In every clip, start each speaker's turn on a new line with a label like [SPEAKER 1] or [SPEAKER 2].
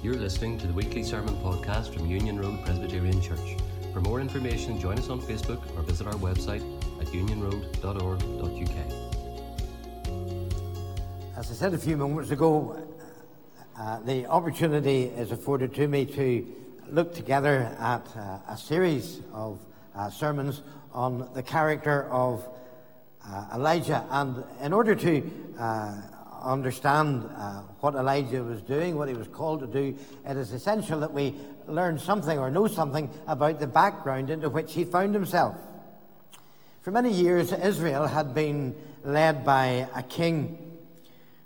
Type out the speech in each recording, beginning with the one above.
[SPEAKER 1] You're listening to the weekly sermon podcast from Union Road Presbyterian Church. For more information, join us on Facebook or visit our website at unionroad.org.uk.
[SPEAKER 2] As I said a few moments ago, uh, the opportunity is afforded to me to look together at uh, a series of uh, sermons on the character of uh, Elijah. And in order to uh, understand uh, what Elijah was doing, what he was called to do, it is essential that we learn something or know something about the background into which he found himself. For many years, Israel had been led by a king.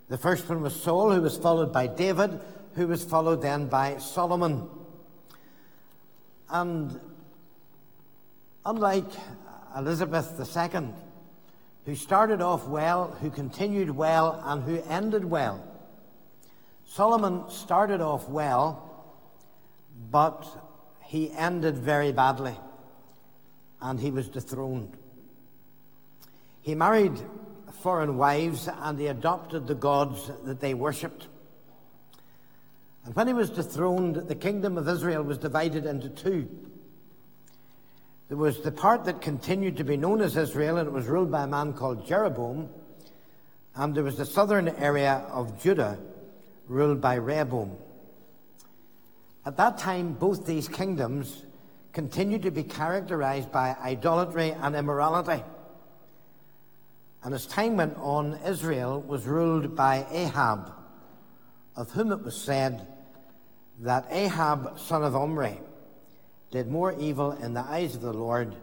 [SPEAKER 2] The first one was Saul, who was followed by David, who was followed then by Solomon. And unlike Elizabeth II, who started off well, who continued well, and who ended well. Solomon started off well, but he ended very badly, and he was dethroned. He married foreign wives and he adopted the gods that they worshipped. And when he was dethroned, the kingdom of Israel was divided into two. There was the part that continued to be known as Israel, and it was ruled by a man called Jeroboam. And there was the southern area of Judah, ruled by Rehoboam. At that time, both these kingdoms continued to be characterized by idolatry and immorality. And as time went on, Israel was ruled by Ahab, of whom it was said that Ahab, son of Omri, did more evil in the eyes of the Lord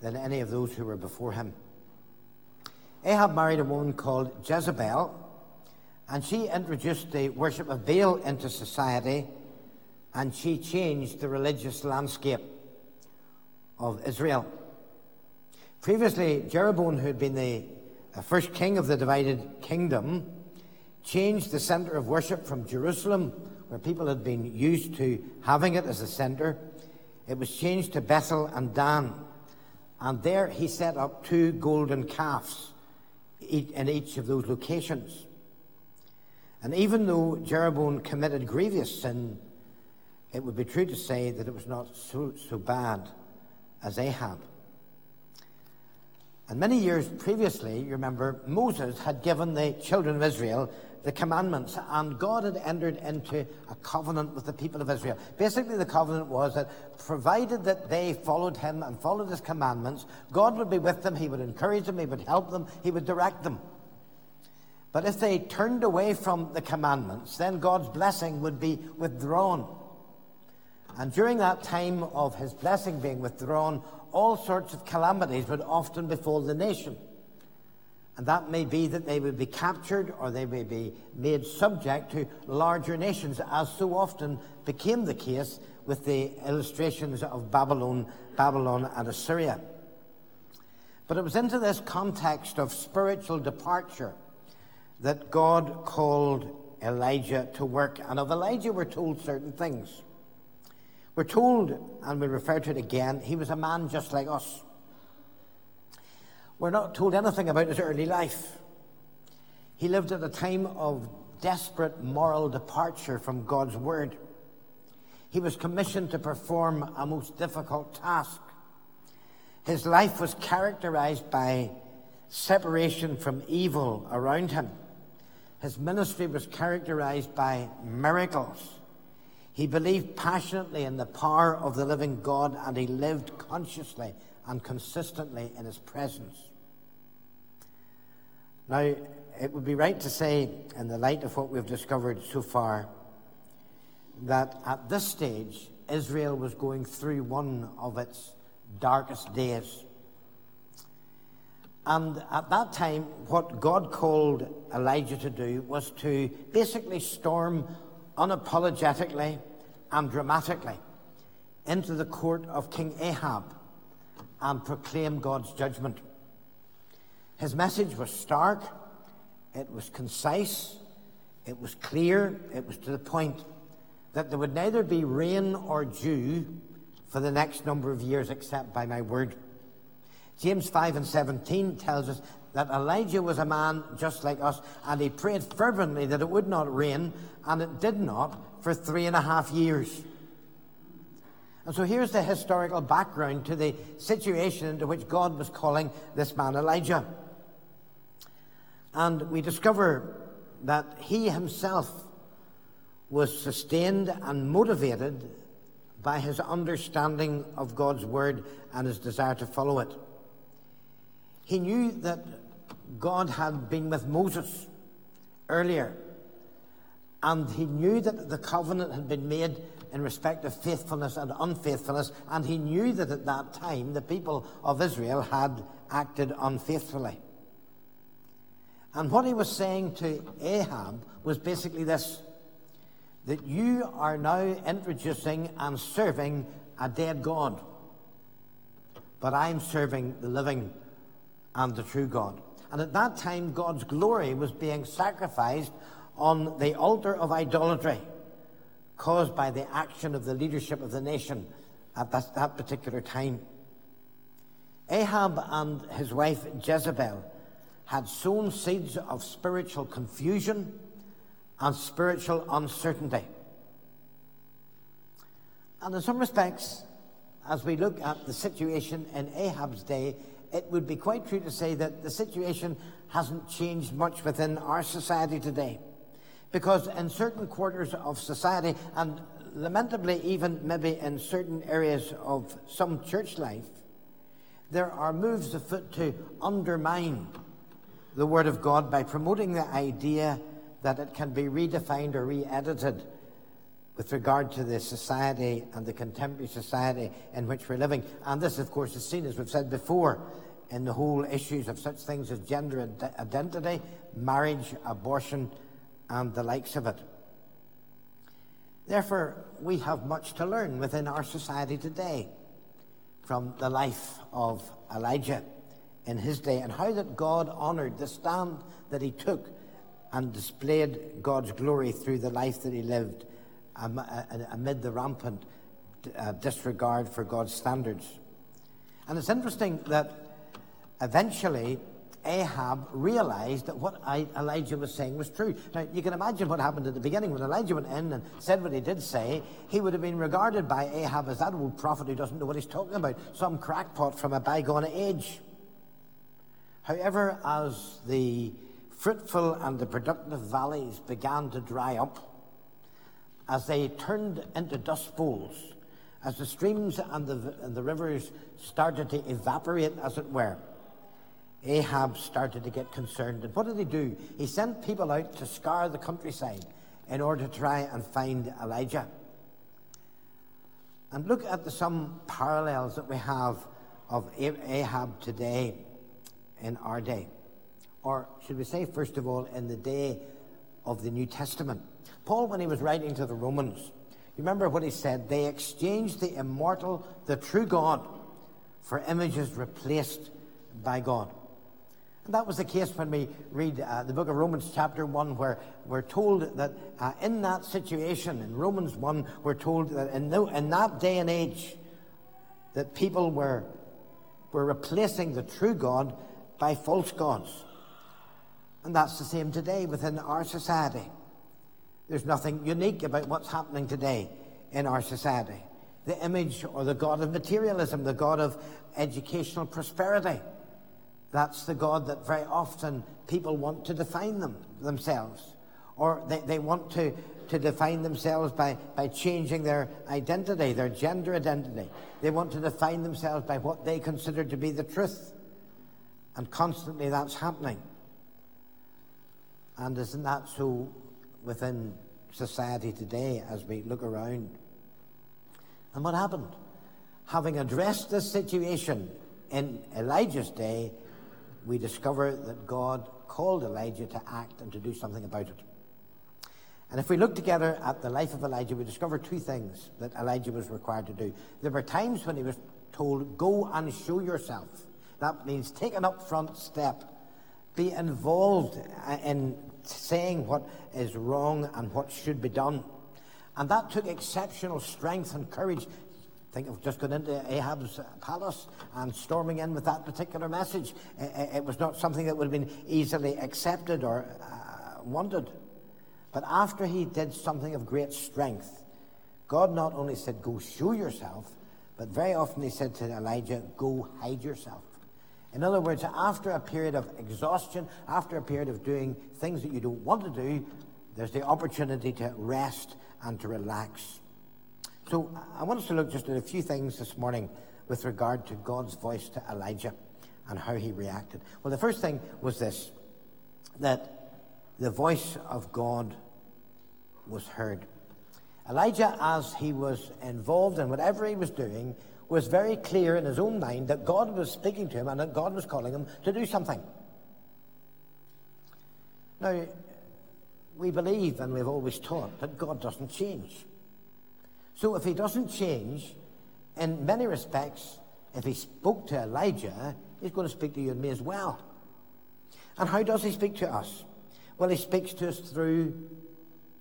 [SPEAKER 2] than any of those who were before him. Ahab married a woman called Jezebel, and she introduced the worship of Baal into society, and she changed the religious landscape of Israel. Previously, Jeroboam, who had been the first king of the divided kingdom, changed the center of worship from Jerusalem, where people had been used to having it as a center, it was changed to Bethel and Dan. And there he set up two golden calves in each of those locations. And even though Jeroboam committed grievous sin, it would be true to say that it was not so, so bad as Ahab. And many years previously, you remember, Moses had given the children of Israel the commandments, and God had entered into a covenant with the people of Israel. Basically, the covenant was that provided that they followed him and followed his commandments, God would be with them, he would encourage them, he would help them, he would direct them. But if they turned away from the commandments, then God's blessing would be withdrawn. And during that time of his blessing being withdrawn, all sorts of calamities would often befall the nation. And that may be that they would be captured or they may be made subject to larger nations, as so often became the case with the illustrations of Babylon, Babylon and Assyria. But it was into this context of spiritual departure that God called Elijah to work. And of Elijah, we're told certain things. We're told, and we refer to it again, he was a man just like us. We're not told anything about his early life. He lived at a time of desperate moral departure from God's word. He was commissioned to perform a most difficult task. His life was characterized by separation from evil around him. His ministry was characterized by miracles. He believed passionately in the power of the living God and he lived consciously and consistently in his presence. Now, it would be right to say, in the light of what we've discovered so far, that at this stage, Israel was going through one of its darkest days. And at that time, what God called Elijah to do was to basically storm unapologetically and dramatically into the court of King Ahab and proclaim God's judgment. His message was stark, it was concise, it was clear, it was to the point that there would neither be rain or dew for the next number of years except by my word. James 5 and 17 tells us that Elijah was a man just like us, and he prayed fervently that it would not rain, and it did not for three and a half years. And so here's the historical background to the situation into which God was calling this man Elijah. And we discover that he himself was sustained and motivated by his understanding of God's word and his desire to follow it. He knew that God had been with Moses earlier, and he knew that the covenant had been made in respect of faithfulness and unfaithfulness, and he knew that at that time the people of Israel had acted unfaithfully. And what he was saying to Ahab was basically this that you are now introducing and serving a dead God, but I'm serving the living and the true God. And at that time, God's glory was being sacrificed on the altar of idolatry caused by the action of the leadership of the nation at that, that particular time. Ahab and his wife Jezebel had sown seeds of spiritual confusion and spiritual uncertainty. And in some respects, as we look at the situation in Ahab's day, it would be quite true to say that the situation hasn't changed much within our society today. Because in certain quarters of society, and lamentably even maybe in certain areas of some church life, there are moves afoot to undermine the Word of God by promoting the idea that it can be redefined or re edited with regard to the society and the contemporary society in which we're living. And this, of course, is seen, as we've said before, in the whole issues of such things as gender identity, marriage, abortion, and the likes of it. Therefore, we have much to learn within our society today from the life of Elijah in his day and how that God honoured the stand that he took and displayed God's glory through the life that he lived amid the rampant uh, disregard for God's standards. And it's interesting that eventually Ahab realized that what Elijah was saying was true. Now, you can imagine what happened at the beginning when Elijah went in and said what he did say. He would have been regarded by Ahab as that old prophet who doesn't know what he's talking about, some crackpot from a bygone age. However, as the fruitful and the productive valleys began to dry up, as they turned into dust bowls, as the streams and the, and the rivers started to evaporate, as it were, Ahab started to get concerned. And what did he do? He sent people out to scour the countryside in order to try and find Elijah. And look at the, some parallels that we have of Ahab today in our day. Or should we say, first of all, in the day of the New Testament. Paul, when he was writing to the Romans, you remember what he said? They exchanged the immortal, the true God, for images replaced by God. And that was the case when we read uh, the book of Romans, chapter 1, where we're told that uh, in that situation, in Romans 1, we're told that in, no, in that day and age, that people were, were replacing the true God by false gods. And that's the same today within our society. There's nothing unique about what's happening today in our society. The image or the God of materialism, the God of educational prosperity. That's the God that very often people want to define them themselves. Or they, they want to, to define themselves by, by changing their identity, their gender identity. They want to define themselves by what they consider to be the truth. And constantly that's happening. And isn't that so within society today as we look around? And what happened? Having addressed this situation in Elijah's day, we discover that God called Elijah to act and to do something about it. And if we look together at the life of Elijah, we discover two things that Elijah was required to do. There were times when he was told, Go and show yourself. That means take an upfront step be involved in saying what is wrong and what should be done. And that took exceptional strength and courage think of just going into Ahab's palace and storming in with that particular message. It was not something that would have been easily accepted or uh, wanted. But after he did something of great strength, God not only said, Go show yourself, but very often he said to Elijah, Go hide yourself. In other words, after a period of exhaustion, after a period of doing things that you don't want to do, there's the opportunity to rest and to relax. So I want us to look just at a few things this morning with regard to God's voice to Elijah and how he reacted. Well, the first thing was this that the voice of God was heard. Elijah, as he was involved in whatever he was doing, was very clear in his own mind that God was speaking to him and that God was calling him to do something. Now, we believe and we've always taught that God doesn't change. So if he doesn't change, in many respects, if he spoke to Elijah, he's going to speak to you and me as well. And how does he speak to us? Well, he speaks to us through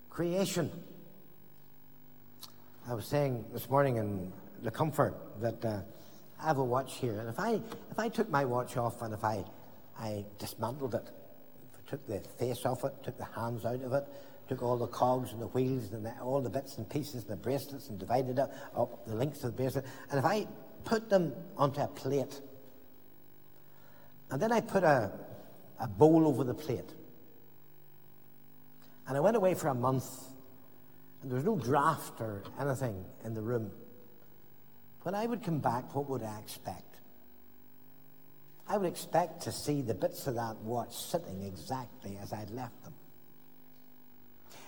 [SPEAKER 2] creation. I was saying this morning in the comfort that uh, I have a watch here, and if I if I took my watch off and if I I dismantled it, took the face off it, took the hands out of it, took all the cogs and the wheels and the, all the bits and pieces and the bracelets and divided up, up the links of the bracelet, and if I put them onto a plate, and then I put a, a bowl over the plate, and I went away for a month, and there was no draft or anything in the room. When I would come back, what would I expect? I would expect to see the bits of that watch sitting exactly as I'd left them.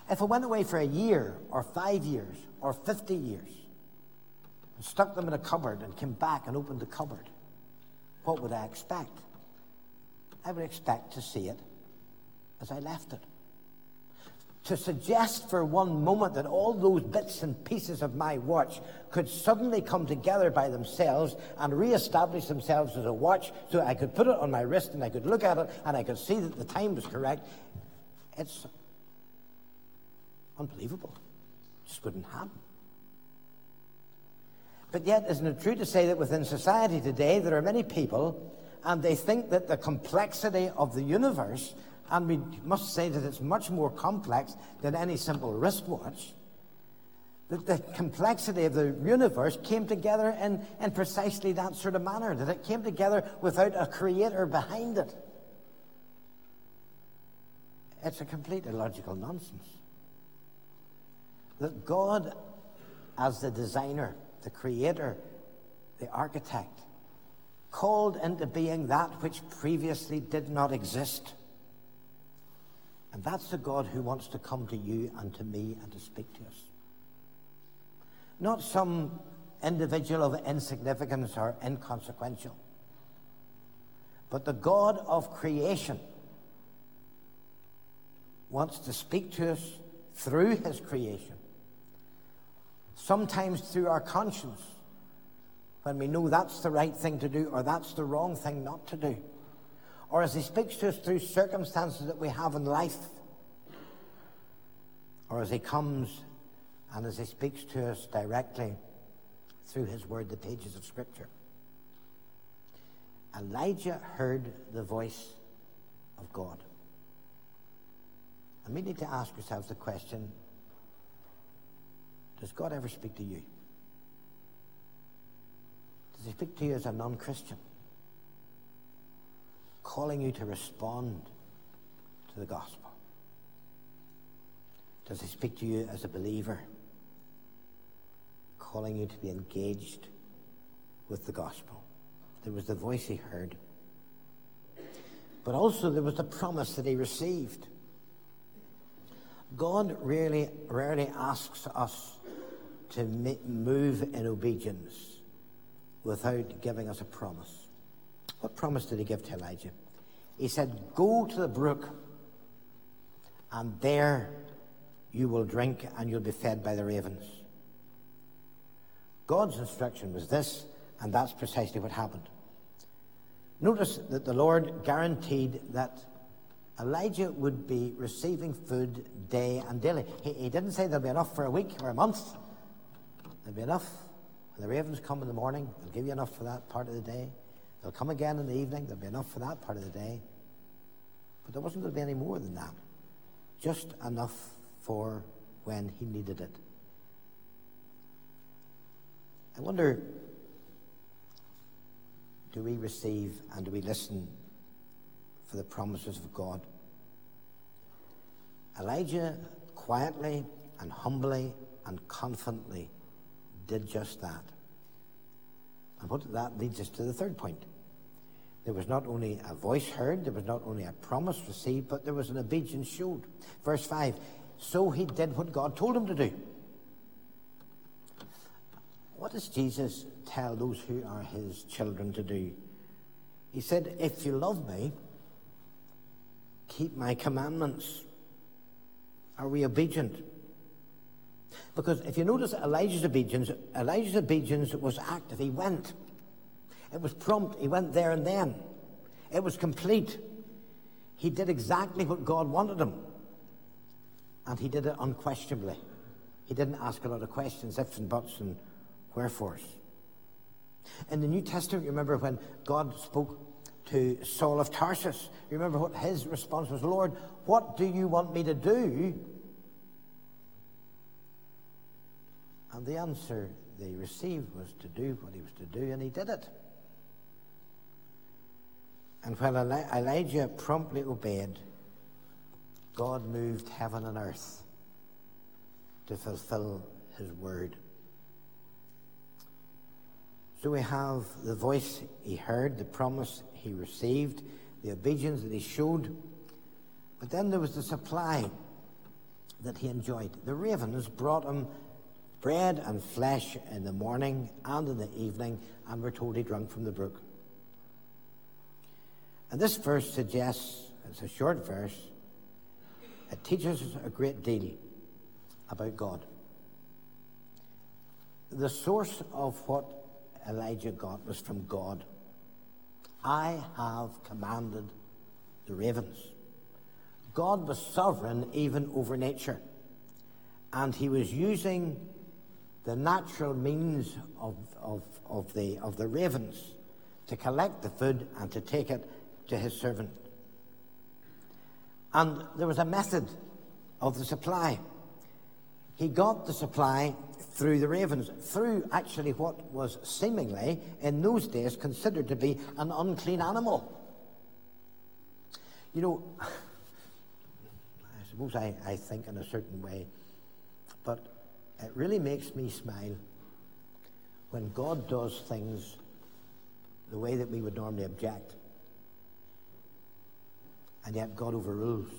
[SPEAKER 2] If I went away for a year or five years or 50 years and stuck them in a cupboard and came back and opened the cupboard, what would I expect? I would expect to see it as I left it to suggest for one moment that all those bits and pieces of my watch could suddenly come together by themselves and re-establish themselves as a watch so I could put it on my wrist and I could look at it and I could see that the time was correct. It's unbelievable. It just wouldn't happen. But yet, isn't it true to say that within society today there are many people and they think that the complexity of the universe and we must say that it's much more complex than any simple wristwatch. That the complexity of the universe came together in, in precisely that sort of manner, that it came together without a creator behind it. It's a complete illogical nonsense. That God, as the designer, the creator, the architect, called into being that which previously did not exist and that's the God who wants to come to you and to me and to speak to us. Not some individual of insignificance or inconsequential, but the God of creation wants to speak to us through his creation. Sometimes through our conscience, when we know that's the right thing to do or that's the wrong thing not to do or as He speaks to us through circumstances that we have in life, or as He comes and as He speaks to us directly through His Word, the pages of Scripture. Elijah heard the voice of God. And we need to ask ourselves the question Does God ever speak to you? Does He speak to you as a non Christian? Calling you to respond to the gospel? Does he speak to you as a believer, calling you to be engaged with the gospel? There was the voice he heard. But also there was the promise that he received. God really rarely asks us to move in obedience without giving us a promise. What promise did he give to Elijah? He said, Go to the brook, and there you will drink and you'll be fed by the ravens. God's instruction was this, and that's precisely what happened. Notice that the Lord guaranteed that Elijah would be receiving food day and daily. He, he didn't say there'll be enough for a week or a month. There'll be enough When the ravens come in the morning, they'll give you enough for that part of the day. They'll come again in the evening, there'll be enough for that part of the day. But there wasn't going to be any more than that. Just enough for when he needed it. I wonder do we receive and do we listen for the promises of God? Elijah quietly and humbly and confidently did just that. And what that leads us to the third point. There was not only a voice heard, there was not only a promise received, but there was an obedience showed. Verse 5 So he did what God told him to do. What does Jesus tell those who are his children to do? He said, If you love me, keep my commandments. Are we obedient? Because if you notice Elijah's obedience, Elijah's obedience was active. He went. It was prompt. He went there and then. It was complete. He did exactly what God wanted him. And he did it unquestionably. He didn't ask a lot of questions, ifs and buts and wherefores. In the New Testament, you remember when God spoke to Saul of Tarsus, you remember what his response was Lord, what do you want me to do? And the answer they received was to do what he was to do, and he did it. And when Elijah promptly obeyed, God moved heaven and earth to fulfill his word. So we have the voice he heard, the promise he received, the obedience that he showed. But then there was the supply that he enjoyed. The ravens brought him bread and flesh in the morning and in the evening, and were told he drank from the brook. And this verse suggests, it's a short verse, it teaches us a great deal about God. The source of what Elijah got was from God. I have commanded the ravens. God was sovereign even over nature. And he was using the natural means of, of, of, the, of the ravens to collect the food and to take it to his servant. And there was a method of the supply. He got the supply through the ravens, through actually what was seemingly, in those days, considered to be an unclean animal. You know, I suppose I, I think in a certain way, but it really makes me smile when God does things the way that we would normally object. And yet God overrules.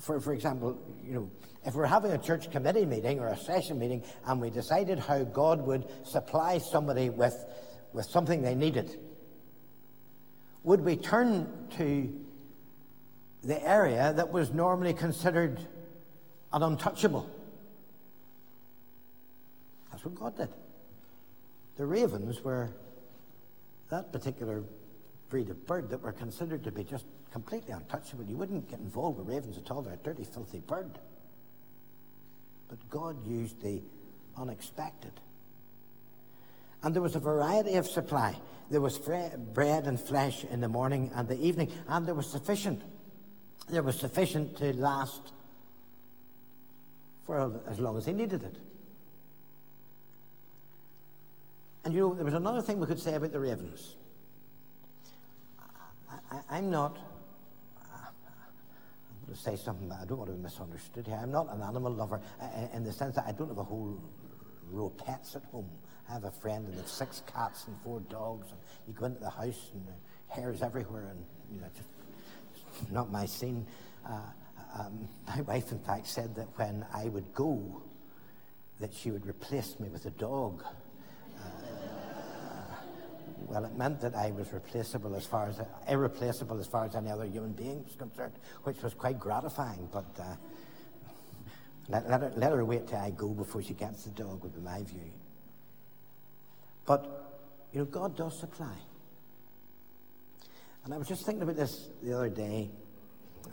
[SPEAKER 2] For, for, example, you know, if we're having a church committee meeting or a session meeting and we decided how God would supply somebody with, with something they needed, would we turn to the area that was normally considered an untouchable? That's what God did. The ravens were that particular breed of bird that were considered to be just completely untouchable. You wouldn't get involved with ravens at all. They're a dirty, filthy bird. But God used the unexpected. And there was a variety of supply. There was bread and flesh in the morning and the evening, and there was sufficient. There was sufficient to last for as long as he needed it. And you know, there was another thing we could say about the ravens. I, am not, say something, but I don't want to be misunderstood here. I'm not an animal lover in the sense that I don't have a whole row of pets at home. I have a friend and they have six cats and four dogs, and you go into the house and the hair's everywhere, and you know, just not my scene. Uh, um, my wife, in fact, said that when I would go, that she would replace me with a dog. Well, it meant that I was replaceable as far as irreplaceable as far as any other human being was concerned, which was quite gratifying. But uh, let, let, her, let her wait till I go before she gets the dog, would be my view. But you know, God does supply. And I was just thinking about this the other day.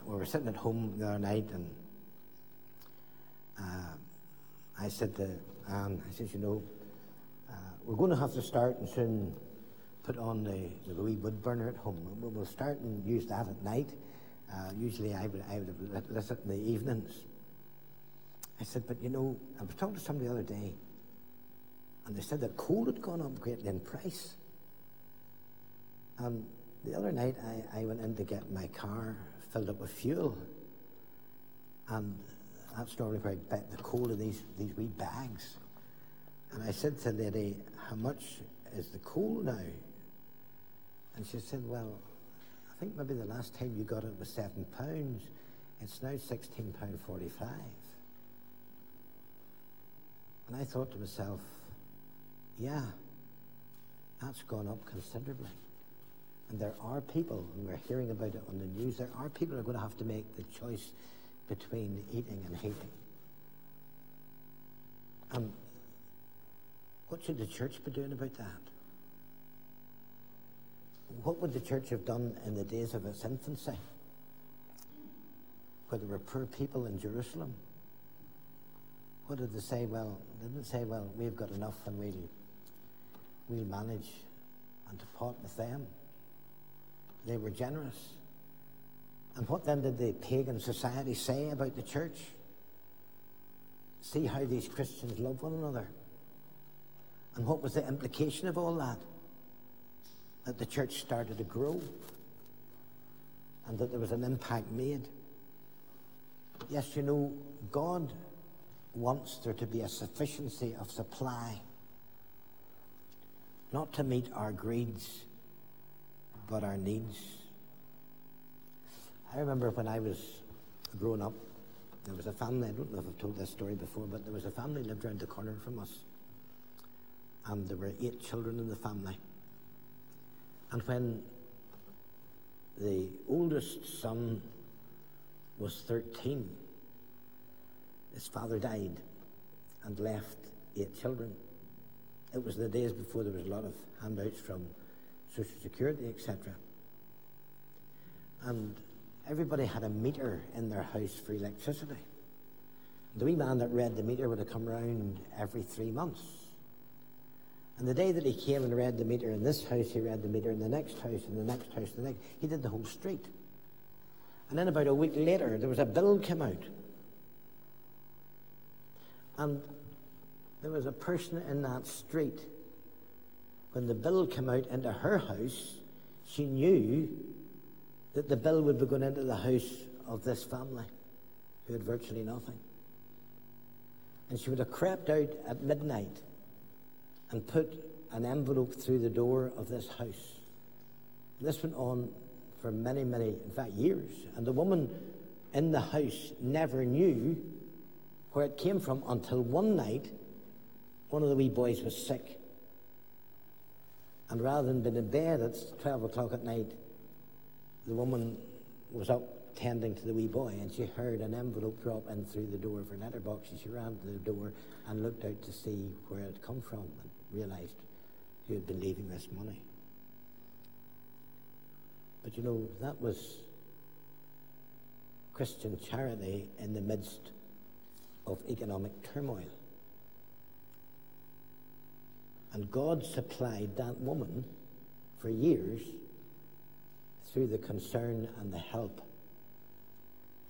[SPEAKER 2] We were sitting at home the other night, and uh, I said to Anne, I said, you know, we're going to have to start and soon put on the, the wee wood burner at home. We'll start and use that at night. Uh, usually I would, I would lit it in the evenings. I said, but you know, I was talking to somebody the other day, and they said that coal had gone up greatly in price. And the other night I, I went in to get my car filled up with fuel. And that's normally where I bet the coal in these, these wee bags. And I said to the lady, How much is the coal now? And she said, Well, I think maybe the last time you got it was seven pounds. It's now sixteen pound forty five. And I thought to myself, yeah, that's gone up considerably. And there are people, and we're hearing about it on the news, there are people who are going to have to make the choice between eating and hating. And what should the church be doing about that? What would the church have done in the days of its infancy? Where there were poor people in Jerusalem? What did they say? Well, they didn't say, well, we've got enough and we'll, we'll manage and to part with them. They were generous. And what then did the pagan society say about the church? See how these Christians love one another. And what was the implication of all that? That the church started to grow and that there was an impact made. Yes, you know, God wants there to be a sufficiency of supply, not to meet our greeds, but our needs. I remember when I was growing up, there was a family, I don't know if I've told this story before, but there was a family lived around the corner from us. And there were eight children in the family. And when the oldest son was 13, his father died and left eight children. It was the days before there was a lot of handouts from Social Security, etc. And everybody had a meter in their house for electricity. The wee man that read the meter would have come round every three months. And the day that he came and read the meter in this house, he read the meter in the next house, in the next house, the next. He did the whole street. And then about a week later, there was a bill came out. And there was a person in that street. When the bill came out into her house, she knew that the bill would be going into the house of this family who had virtually nothing. And she would have crept out at midnight and put an envelope through the door of this house. This went on for many, many, in fact, years. And the woman in the house never knew where it came from until one night one of the wee boys was sick. And rather than being in bed at 12 o'clock at night, the woman was up tending to the wee boy and she heard an envelope drop in through the door of her letterbox and she ran to the door and looked out to see where it had come from and realised he had been leaving this money. But you know, that was Christian charity in the midst of economic turmoil. And God supplied that woman for years through the concern and the help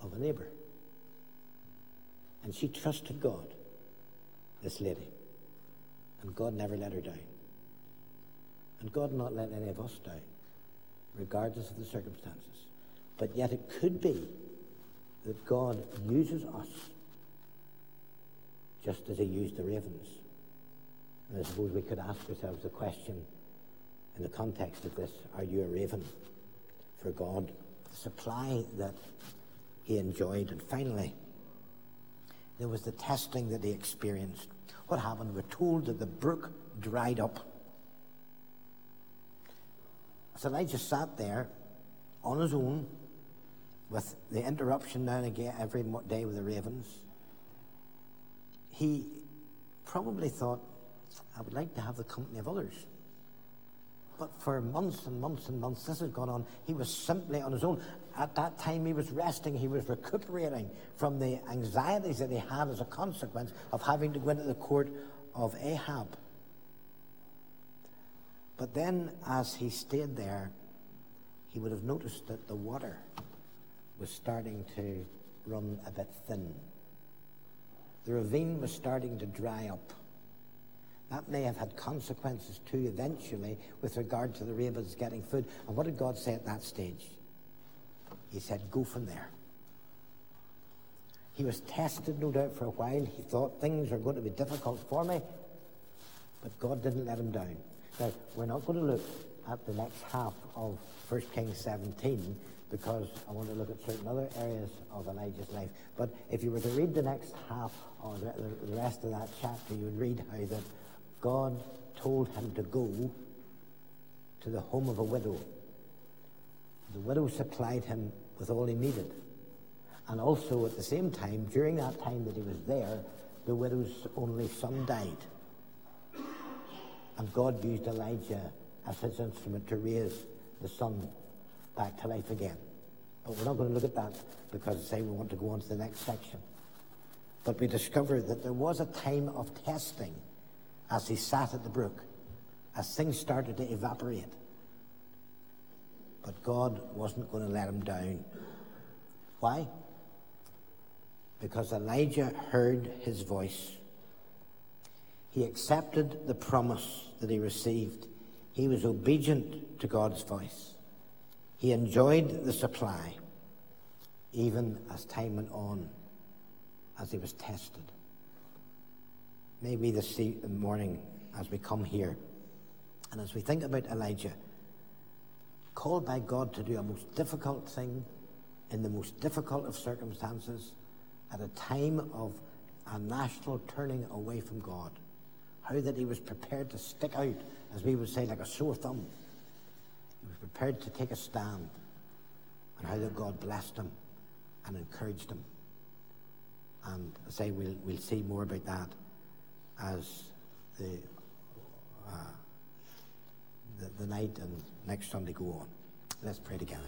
[SPEAKER 2] of a neighbour. And she trusted God, this lady. And God never let her down. And God not let any of us down, regardless of the circumstances. But yet it could be that God uses us just as he used the ravens. And I suppose we could ask ourselves the question in the context of this are you a raven for God? The supply that he enjoyed. And finally, there was the testing that he experienced. What happened? We're told that the brook dried up. So Elijah sat there on his own with the interruption now and again every day with the ravens he probably thought, I would like to have the company of others. But for months and months and months, this has gone on. He was simply on his own. At that time, he was resting, he was recuperating from the anxieties that he had as a consequence of having to go into the court of Ahab. But then, as he stayed there, he would have noticed that the water was starting to run a bit thin. The ravine was starting to dry up. That may have had consequences too, eventually, with regard to the ravens getting food. And what did God say at that stage? He said, Go from there. He was tested, no doubt, for a while. He thought things are going to be difficult for me, but God didn't let him down. Now, we're not going to look at the next half of 1 Kings 17 because I want to look at certain other areas of Elijah's life. But if you were to read the next half or the rest of that chapter, you would read how that God told him to go to the home of a widow. The widow supplied him with all he needed. And also, at the same time, during that time that he was there, the widow's only son died. And God used Elijah as his instrument to raise the son back to life again. But we're not going to look at that because, say, we want to go on to the next section. But we discovered that there was a time of testing as he sat at the brook, as things started to evaporate. But God wasn't going to let him down. Why? Because Elijah heard his voice. He accepted the promise that he received. He was obedient to God's voice. He enjoyed the supply, even as time went on, as he was tested. Maybe this morning, as we come here, and as we think about Elijah, called by God to do a most difficult thing in the most difficult of circumstances, at a time of a national turning away from God. How that he was prepared to stick out, as we would say, like a sore thumb. He was prepared to take a stand. And how that God blessed him and encouraged him. And I say we'll, we'll see more about that as the, uh, the, the night and next Sunday go on. Let's pray together.